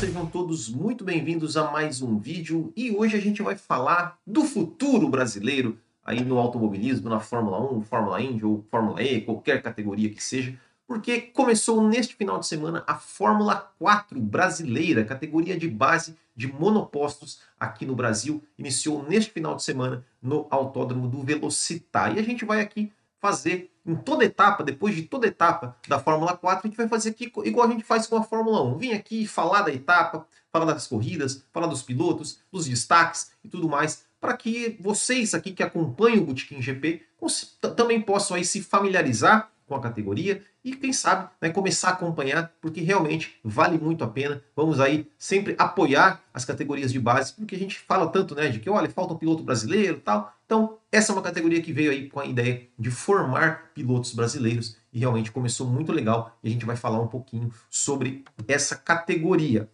sejam todos muito bem-vindos a mais um vídeo e hoje a gente vai falar do futuro brasileiro aí no automobilismo, na Fórmula 1, Fórmula Indy ou Fórmula E, qualquer categoria que seja, porque começou neste final de semana a Fórmula 4 brasileira, categoria de base de monopostos aqui no Brasil, iniciou neste final de semana no Autódromo do Velocitar. E a gente vai aqui fazer em toda etapa, depois de toda etapa da Fórmula 4, a gente vai fazer aqui igual a gente faz com a Fórmula 1. Vim aqui falar da etapa, falar das corridas, falar dos pilotos, dos destaques e tudo mais, para que vocês aqui que acompanham o Botequim GP também possam aí se familiarizar com a categoria e quem sabe né, começar a acompanhar, porque realmente vale muito a pena. Vamos aí sempre apoiar as categorias de base, porque a gente fala tanto né, de que olha, falta um piloto brasileiro tal. Então, essa é uma categoria que veio aí com a ideia de formar pilotos brasileiros e realmente começou muito legal e a gente vai falar um pouquinho sobre essa categoria.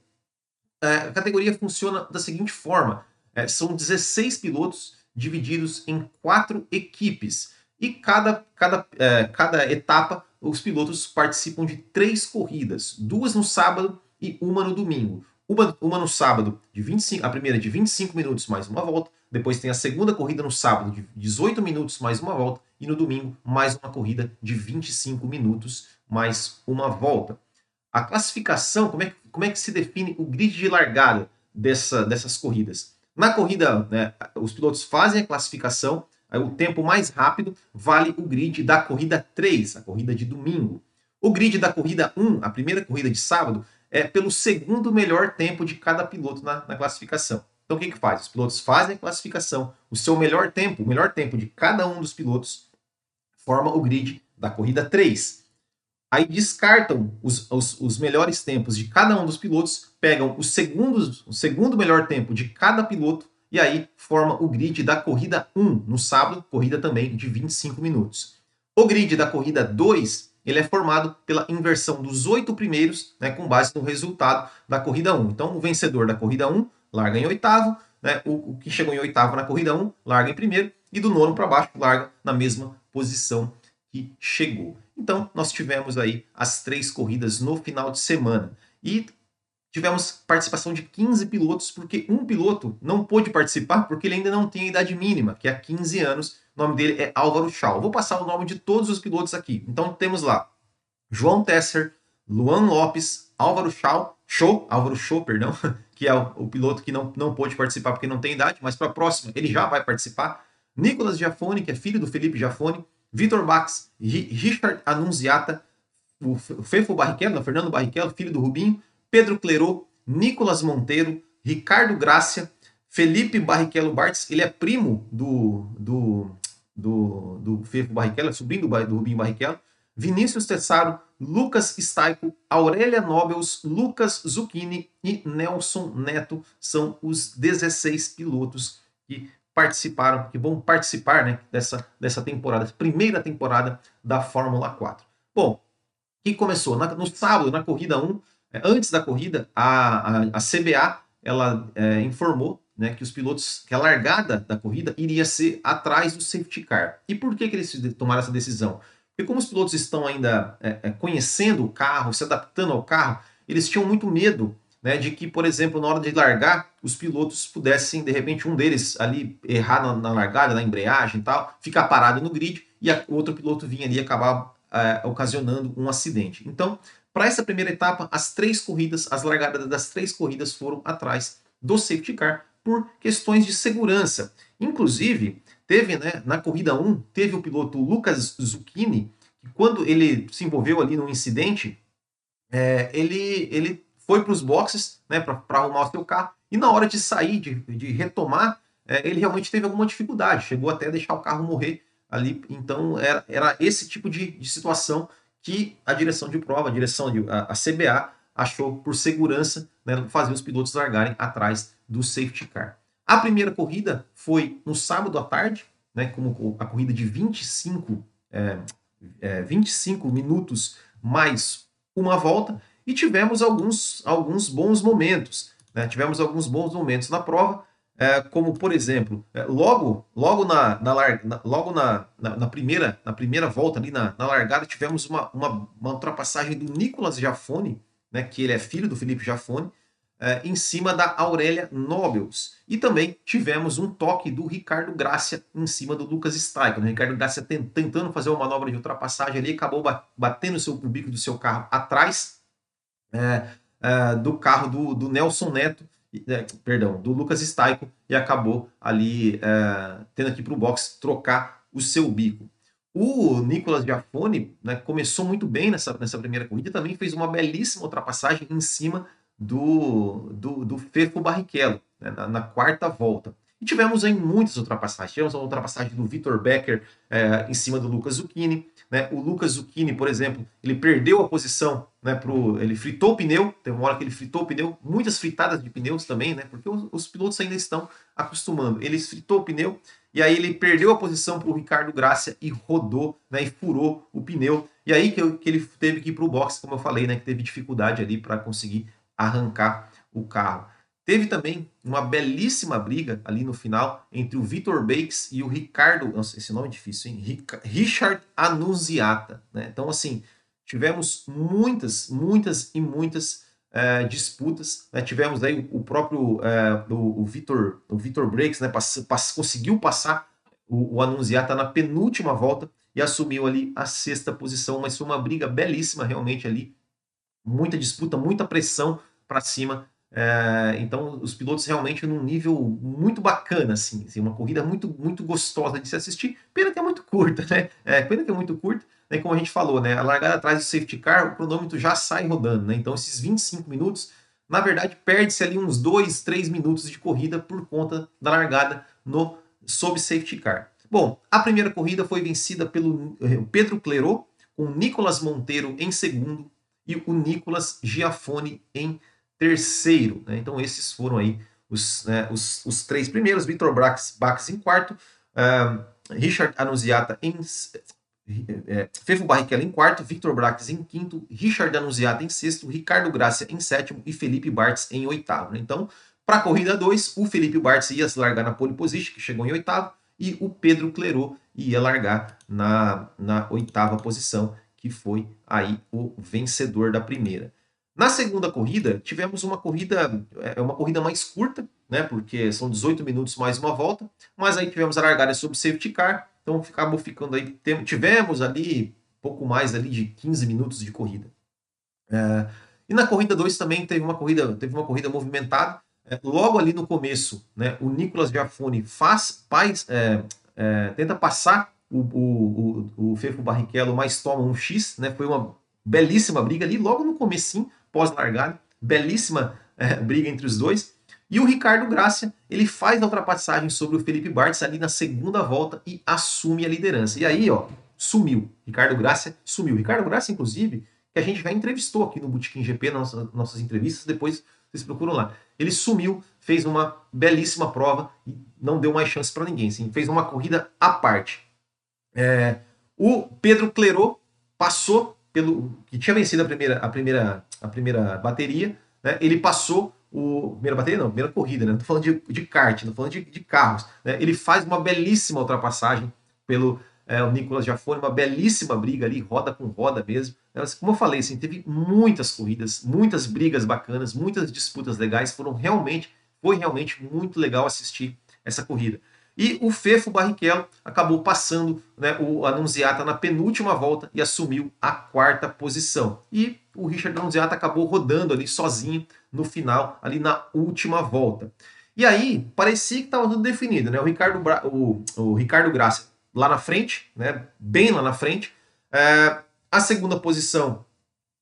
É, a categoria funciona da seguinte forma: é, são 16 pilotos divididos em quatro equipes. E cada, cada, é, cada etapa, os pilotos participam de três corridas, duas no sábado e uma no domingo. Uma, uma no sábado, de 25, a primeira de 25 minutos mais uma volta, depois tem a segunda corrida no sábado de 18 minutos mais uma volta, e no domingo mais uma corrida de 25 minutos mais uma volta. A classificação, como é, como é que se define o grid de largada dessa, dessas corridas? Na corrida, né, os pilotos fazem a classificação o tempo mais rápido vale o grid da corrida 3, a corrida de domingo. O grid da corrida 1, a primeira corrida de sábado, é pelo segundo melhor tempo de cada piloto na, na classificação. Então o que, que faz? Os pilotos fazem a classificação, o seu melhor tempo, o melhor tempo de cada um dos pilotos, forma o grid da corrida 3. Aí descartam os, os, os, melhores tempos de cada um dos pilotos, pegam os segundos, o segundo melhor tempo de cada piloto e aí forma o grid da corrida 1 no sábado, corrida também de 25 minutos. O grid da corrida 2 ele é formado pela inversão dos oito primeiros, né, com base no resultado da corrida 1. Então, o vencedor da corrida 1 larga em oitavo, né, o, o que chegou em oitavo na corrida 1 larga em primeiro, e do nono para baixo larga na mesma posição que chegou. Então, nós tivemos aí as três corridas no final de semana. E tivemos participação de 15 pilotos, porque um piloto não pôde participar porque ele ainda não tem a idade mínima, que é 15 anos. O nome dele é Álvaro Schau. Vou passar o nome de todos os pilotos aqui. Então temos lá João Tesser, Luan Lopes, Álvaro Schau, Show, Álvaro Show, perdão, que é o, o, piloto que não, não pôde participar porque não tem idade, mas para a próxima ele já vai participar. Nicolas Giafone, que é filho do Felipe Giafone, Vitor Bax, Richard Annunziata, o Fefo Barrichello, Fernando Barrichello, filho do Rubinho, Pedro Clerô, Nicolas Monteiro, Ricardo Grácia, Felipe Barrichello Bartz, ele é primo do, do, do, do Fefo Barrichello, é sobrinho do, Rubinho Barrichello, Vinícius Tessaro, Lucas Staico, Aurélia Nobels, Lucas Zucchini e Nelson Neto são os 16 pilotos que participaram, que vão participar né, dessa, dessa temporada, primeira temporada da Fórmula 4. Bom, que começou? Na, no sábado, na corrida 1, é, antes da corrida, a, a, a CBA ela é, informou né, que os pilotos, que a largada da corrida iria ser atrás do safety car. E por que, que eles tomaram essa decisão? Porque como os pilotos estão ainda é, é, conhecendo o carro, se adaptando ao carro, eles tinham muito medo né, de que, por exemplo, na hora de largar, os pilotos pudessem, de repente, um deles ali errar na, na largada, na embreagem e tal, ficar parado no grid e o outro piloto vinha ali e acabar é, ocasionando um acidente. Então, para essa primeira etapa, as três corridas, as largadas das três corridas foram atrás do safety car por questões de segurança. Inclusive, teve, né, na corrida 1, teve o piloto Lucas Zucchini, que quando ele se envolveu ali no incidente, é, ele, ele foi para os boxes né, para arrumar o seu carro, e na hora de sair, de, de retomar, é, ele realmente teve alguma dificuldade, chegou até a deixar o carro morrer ali. Então, era, era esse tipo de, de situação que a direção de prova, a direção de a, a CBA achou por segurança né, fazer os pilotos largarem atrás do safety car. A primeira corrida foi no sábado à tarde, né, como a corrida de 25, é, é, 25 minutos mais uma volta, e tivemos alguns, alguns bons momentos. Né, tivemos alguns bons momentos na prova, é, como por exemplo, é, logo logo na, na, na logo na, na, na, primeira na primeira volta ali na, largada tivemos uma, uma, uma, ultrapassagem do Nicolas Jafone né, que ele é filho do Felipe Jafone, é, em cima da Aurélia Nobels. E também tivemos um toque do Ricardo Gracia em cima do Lucas Staico. Né? Ricardo Gracia tentando fazer uma manobra de ultrapassagem ali, acabou batendo o seu cubículo do seu carro atrás é, é, do carro do, do Nelson Neto, perdão, do Lucas Staico, e acabou ali é, tendo aqui para o box trocar o seu bico. O Nicolas Giafone né, começou muito bem nessa, nessa primeira corrida, também fez uma belíssima ultrapassagem em cima do, do, do Fefo Barrichello, né, na, na, quarta volta. E tivemos aí muitas ultrapassagens. Tivemos a ultrapassagem do Vitor Becker é, em cima do Lucas Zucchini. Né? O Lucas Zucchini, por exemplo, ele perdeu a posição, né, pro, ele fritou o pneu, teve uma hora que ele fritou o pneu, muitas fritadas de pneus também, né, porque os, os pilotos ainda estão acostumando. Ele fritou o pneu e aí ele perdeu a posição para o Ricardo Gracia e rodou, né, e furou o pneu. E aí que, que ele teve que ir para o box, como eu falei, né, que teve dificuldade ali para conseguir arrancar o carro. Teve também uma belíssima briga ali no final entre o Vitor Bakes e o Ricardo. Nossa, esse nome é difícil, hein? Richard Annunziata. Né? Então, assim, tivemos muitas, muitas e muitas é, disputas. Né? Tivemos aí o, próprio é, o, o Vitor o Vitor Breaks, né? Pass, pass, conseguiu passar o, o na penúltima volta e assumiu ali a sexta posição, mas foi uma briga belíssima realmente ali muita disputa, muita pressão para cima. É, então, os pilotos realmente num nível muito bacana, assim, assim, uma corrida muito, muito gostosa de se assistir. Pena que é muito curta, né? É, pena que é muito curta, né? Como a gente falou, né? A largada atrás do safety car, o cronômetro já sai rodando, né? Então, esses 25 minutos, na verdade, perde-se ali uns 2, 3 minutos de corrida por conta da largada no sob safety car. Bom, a primeira corrida foi vencida pelo eh, Pedro Clerot, com Nicolas Monteiro em segundo e o Nicolas Giafone em terceiro. Né? Então esses foram aí os, né, os, os, três primeiros, Vitor Bax, Bax em quarto, Richard Annunziata em é, Fefo Barrichello em quarto, Victor Brax em quinto, Richard Annunziata em sexto, Ricardo Gracia em sétimo e Felipe Bartz em oitavo. Né? Então, para a corrida 2, o Felipe Bartz ia se largar na pole position, que chegou em oitavo, e o Pedro Clerot ia largar na, na oitava posição que foi aí o vencedor da primeira. Na segunda corrida, tivemos uma corrida, é uma corrida mais curta, né? Porque são 18 minutos mais uma volta, mas aí tivemos a largada sobre safety car, então acabou ficando aí, tivemos ali pouco mais ali de 15 minutos de corrida. É, e na corrida 2 também teve uma corrida, teve uma corrida movimentada. É, logo ali no começo, né, o Nicolas Giafone faz, faz, é, é tenta passar o, o, o, o Fefo Barrichello mais toma um X, né? Foi uma belíssima briga ali, logo no comecinho, pós-largada, belíssima é, briga entre os dois. E o Ricardo Gracia, ele faz a ultrapassagem sobre o Felipe Bartz ali na segunda volta e assume a liderança. E aí, ó, sumiu. Ricardo Gracia sumiu. Ricardo Gracia, inclusive, que a gente já entrevistou aqui no Bootkin GP, nas nossas, nossas entrevistas, depois vocês procuram lá. Ele sumiu, fez uma belíssima prova e não deu mais chance para ninguém. Assim, fez uma corrida à parte. É, o Pedro Clerot passou pelo. que tinha vencido a primeira, a primeira, a primeira bateria, né? ele passou o. Primeira bateria não, primeira corrida, né? Não tô falando de, de kart, não tô falando de, de carros. Né? Ele faz uma belíssima ultrapassagem pelo é, o Nicolas Jafone, uma belíssima briga ali, roda com roda mesmo. Como eu falei, assim, teve muitas corridas, muitas brigas bacanas, muitas disputas legais, foram realmente, foi realmente muito legal assistir essa corrida. E o Fefo Barrichello acabou passando né, o Annunziata na penúltima volta e assumiu a quarta posição. E o Richard Annunziata acabou rodando ali sozinho no final, ali na última volta. E aí, parecia que estava tudo definido, né? O Ricardo, Bra... o, o Ricardo Graça lá na frente, né? Bem lá na frente. É... a segunda posição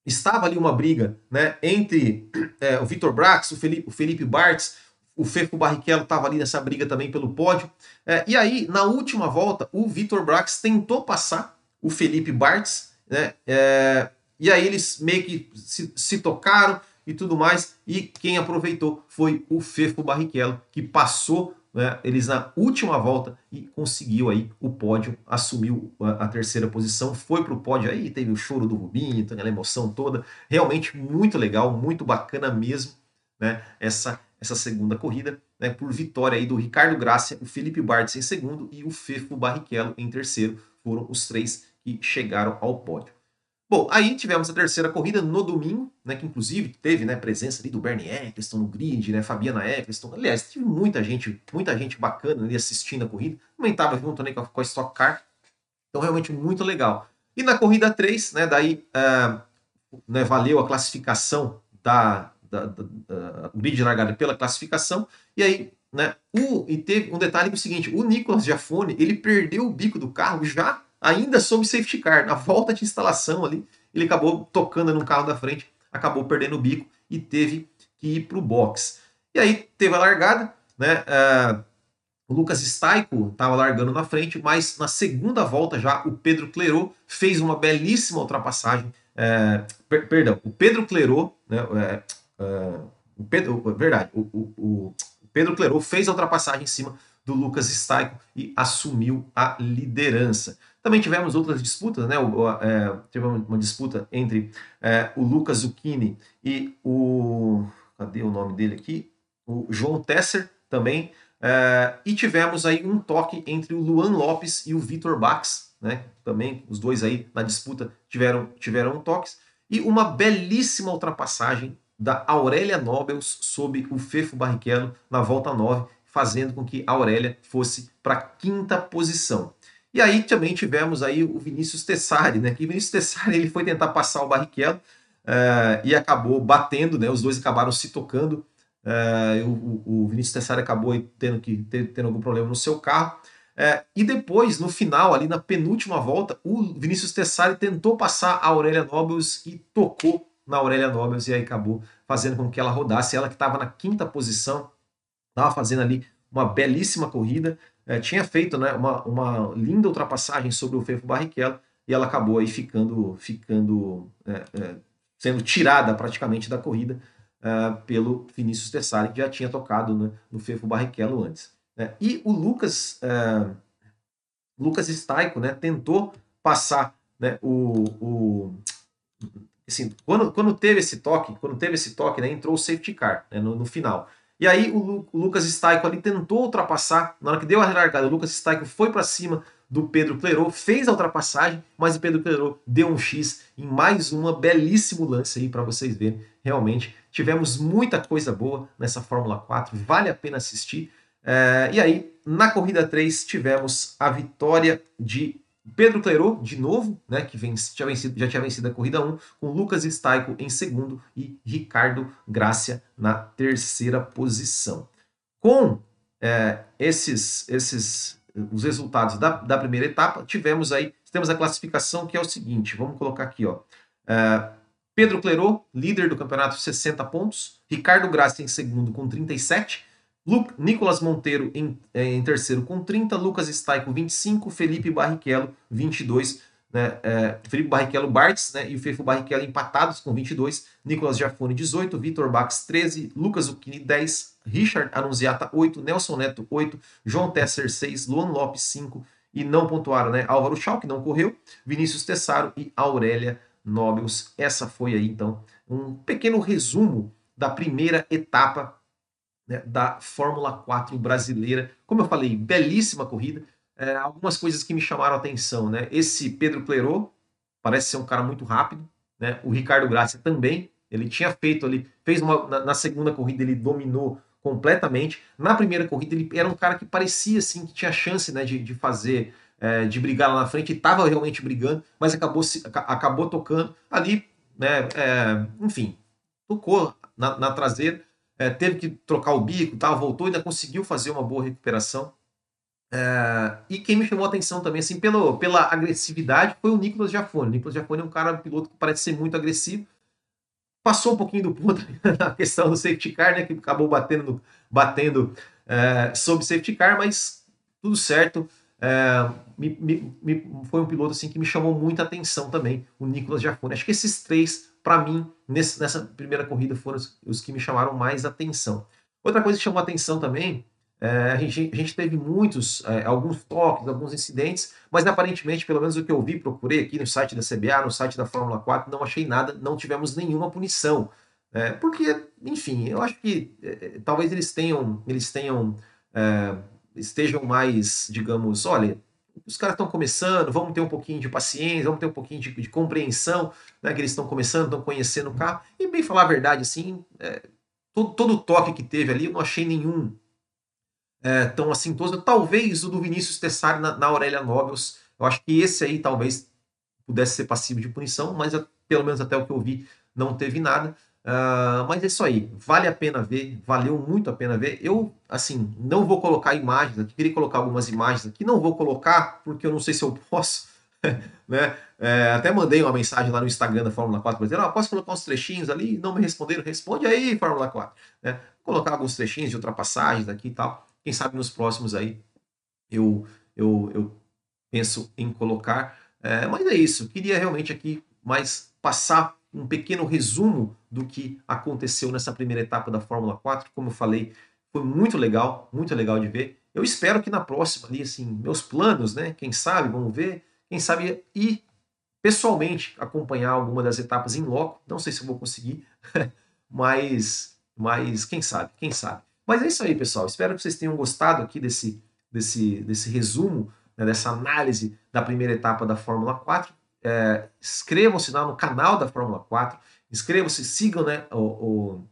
estava ali uma briga né, entre é, o Vitor Brax, o Felipe, o Felipe Bartz o Fefo Barrichello estava ali nessa briga também pelo pódio. É, e aí, na última volta, o Vitor Brax tentou passar o Felipe Bartz, né? É, e aí eles meio que se, se, tocaram e tudo mais. E quem aproveitou foi o Fefo Barrichello, que passou né, eles na última volta e conseguiu aí o pódio, assumiu a, a terceira posição, foi para o pódio aí, teve o choro do Rubinho, aquela emoção toda. Realmente muito legal, muito bacana mesmo, né? Essa essa segunda corrida, né, por vitória aí do Ricardo Gracia, o Felipe Bartz em segundo e o Fefo Barrichello em terceiro. Foram os três que chegaram ao pódio. Bom, aí tivemos a terceira corrida no domingo, né, que inclusive teve né, presença ali do Bernie Eccleston no grid, né, Fabiana Eccleston. Aliás, teve muita gente, muita gente bacana ali assistindo a corrida. Também estava junto né, com a Stock Car. Então, realmente muito legal. E na corrida 3, né, daí uh, né, valeu a classificação da, da, da, da pela classificação. E aí, né, o, e teve um detalhe que é o seguinte, o Nicolas Giafone, ele perdeu o bico do carro já ainda sob safety car, na volta de instalação ali, ele acabou tocando no carro da frente, acabou perdendo o bico e teve que ir para o box. E aí teve a largada, né? Uh, o Lucas Staico estava largando na frente, mas na segunda volta já o Pedro Clerot fez uma belíssima ultrapassagem. É, per, perdão, o Pedro Clerot, né, é, é, o Pedro, verdade, o, o, o Pedro Clerot fez a ultrapassagem em cima do Lucas Staico e assumiu a liderança. Também tivemos outras disputas, né? O, é, uma disputa entre é, o Lucas Zucchini e o. Cadê o nome dele aqui? O João Tesser também. É, e tivemos aí um toque entre o Luan Lopes e o Vitor Bax, né? Também os dois aí na disputa tiveram, tiveram toques. E uma belíssima ultrapassagem da Aurélia Nobels sobre o Fefo Barrichello na volta 9, fazendo com que a Aurélia fosse para a quinta posição. E aí também tivemos aí o Vinícius Tessari, né? Que Vinícius Tessari ele foi tentar passar o Barrichello uh, e acabou batendo, né? Os dois acabaram se tocando. Uh, o, o, Vinícius Tessari acabou tendo que ter, tendo algum problema no seu carro. Uh, e depois, no final, ali na penúltima volta, o Vinícius Tessari tentou passar a Aurélia Nobles e tocou na Aurélia Nobles e aí acabou fazendo com que ela rodasse. Ela que estava na quinta posição, estava fazendo ali uma belíssima corrida é, tinha feito né, uma, uma linda ultrapassagem sobre o Fefo Barrichello e ela acabou aí ficando, ficando é, é, sendo tirada praticamente da corrida pelo Vinícius Tessari, que já tinha tocado né, no Fefo Barrichello antes. Né. E o Lucas, Lucas Staico né, tentou passar né, o, o assim, quando, quando teve esse toque, quando teve esse toque, né, entrou o safety car né, no, no final. E aí o, o Lucas Staico ali tentou ultrapassar, na hora que deu a relargada, o Lucas Staico foi para cima do Pedro Clerot, fez a ultrapassagem, mas o Pedro Clerot deu um X em mais uma belíssimo lance aí para vocês verem. Realmente tivemos muita coisa boa nessa Fórmula 4, vale a pena assistir. É, e aí, na corrida 3, tivemos a vitória de Pedro Clerot, de novo, né, que vence, tinha vencido, já tinha vencido a corrida 1, com Lucas Staico em segundo e Ricardo Grácia na terceira posição. Com é, esses, esses os resultados da, da primeira etapa, tivemos aí, temos a classificação que é o seguinte, vamos colocar aqui, ó. É, Pedro Clerot, líder do campeonato, 60 pontos, Ricardo Grácia em segundo com 37, Luke, Nicolas Monteiro em, é, em, terceiro com 30, Lucas Staico 25, Felipe Barrichello 22, né, é, Felipe Barrichello Bartz né, e o Fefo Barrichello empatados com 22, Nicolas Giafone 18, Vitor Bax 13, Lucas Zucchini 10, Richard Anunziata 8, Nelson Neto 8, João Tesser 6, Luan Lopes 5 e não pontuaram né, Álvaro Schau, que não correu, Vinícius Tessaro e Aurélia Nobels. Essa foi aí então um pequeno resumo da primeira etapa né, da Fórmula 4 brasileira. Como eu falei, belíssima corrida. É, algumas coisas que me chamaram a atenção, né? Esse Pedro Clerot parece ser um cara muito rápido, né? O Ricardo Gracia também. Ele tinha feito ali, fez uma na, na segunda corrida ele dominou completamente. Na primeira corrida ele era um cara que parecia assim que tinha chance, né, de, de fazer, é, de brigar lá na frente. Estava realmente brigando, mas acabou se, acabou tocando ali, né? É, enfim, tocou na, na traseira é, teve que trocar o bico, tal, voltou, ainda conseguiu fazer uma boa recuperação. É, e quem me chamou a atenção também, assim, pelo, pela agressividade, foi o Nicolas Jafone. Nicolas Jafone é um cara, um piloto que parece ser muito agressivo. Passou um pouquinho do ponto na questão do safety car, né, que acabou batendo, batendo é, sobre safety car, mas tudo certo. É, me, me, me, foi um piloto assim que me chamou muita atenção também, o Nicolas Jafone. Acho que esses três para mim, nesse, nessa primeira corrida, foram os, os, que me chamaram mais atenção. Outra coisa que chamou atenção também, é, a, gente, a gente teve muitos, é, alguns toques, alguns incidentes, mas aparentemente, pelo menos o que eu vi, procurei aqui no site da CBA, no site da Fórmula 4, não achei nada, não tivemos nenhuma punição. É, porque, enfim, eu acho que é, é, talvez eles tenham, eles tenham, é, estejam mais, digamos, olha, os caras estão começando, vamos ter um pouquinho de paciência, vamos ter um pouquinho de, de compreensão, né, que eles estão começando, estão conhecendo o carro. E bem falar a verdade, assim, é, todo, todo o toque que teve ali, eu não achei nenhum é, tão assintoso. Talvez o do Vinícius Tessari na, na Aurélia Nobles, eu acho que esse aí talvez pudesse ser passivo de punição, mas pelo menos até o que eu vi, não teve nada. Uh, mas é isso aí, vale a pena ver, valeu muito a pena ver. Eu, assim, não vou colocar imagens aqui, queria colocar algumas imagens aqui, não vou colocar porque eu não sei se eu posso, né? É, até mandei uma mensagem lá no Instagram da Fórmula 4 brasileira, ah, posso colocar uns trechinhos ali? Não me responderam, responde aí, Fórmula 4. Né? Vou colocar alguns trechinhos de ultrapassagens aqui e tal. Quem sabe nos próximos aí eu, eu, eu penso em colocar. É, mas é isso, queria realmente aqui mais passar um pequeno resumo do que aconteceu nessa primeira etapa da Fórmula 4. Como eu falei, foi muito legal, muito legal de ver. Eu espero que na próxima ali, assim, meus planos, né? Quem sabe, vamos ver. Quem sabe ir pessoalmente acompanhar alguma das etapas em loco. Não sei se eu vou conseguir, mas, mas quem sabe, quem sabe. Mas é isso aí, pessoal. Espero que vocês tenham gostado aqui desse, desse, desse resumo, né, dessa análise da primeira etapa da Fórmula 4. É, Inscrevam-se lá no canal da Fórmula 4. Inscrevam-se, sigam né, o, o,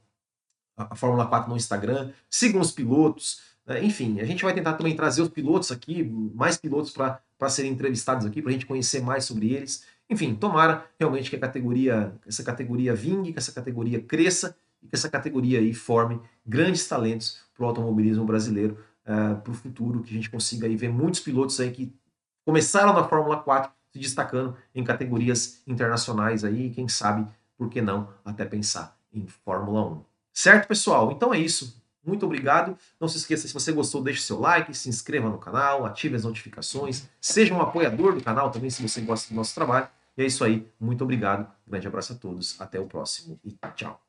a Fórmula 4 no Instagram, sigam os pilotos. Né, enfim, a gente vai tentar também trazer os pilotos aqui, mais pilotos para serem entrevistados aqui, para a gente conhecer mais sobre eles. Enfim, tomara realmente que a categoria, essa categoria vingue, que essa categoria cresça e que essa categoria aí forme grandes talentos para o automobilismo brasileiro uh, eh, para o futuro, que a gente consiga aí ver muitos pilotos aí que começaram na Fórmula 4 se destacando em categorias internacionais aí, quem sabe, por que não, até pensar em Fórmula 1. Certo, pessoal? Então é isso. Muito obrigado. Não se esqueça, se você gostou, deixe seu like, se inscreva no canal, ative as notificações, seja um apoiador do canal também se você gosta do nosso trabalho. E é isso aí. Muito obrigado. Grande abraço a todos. Até o próximo e tchau.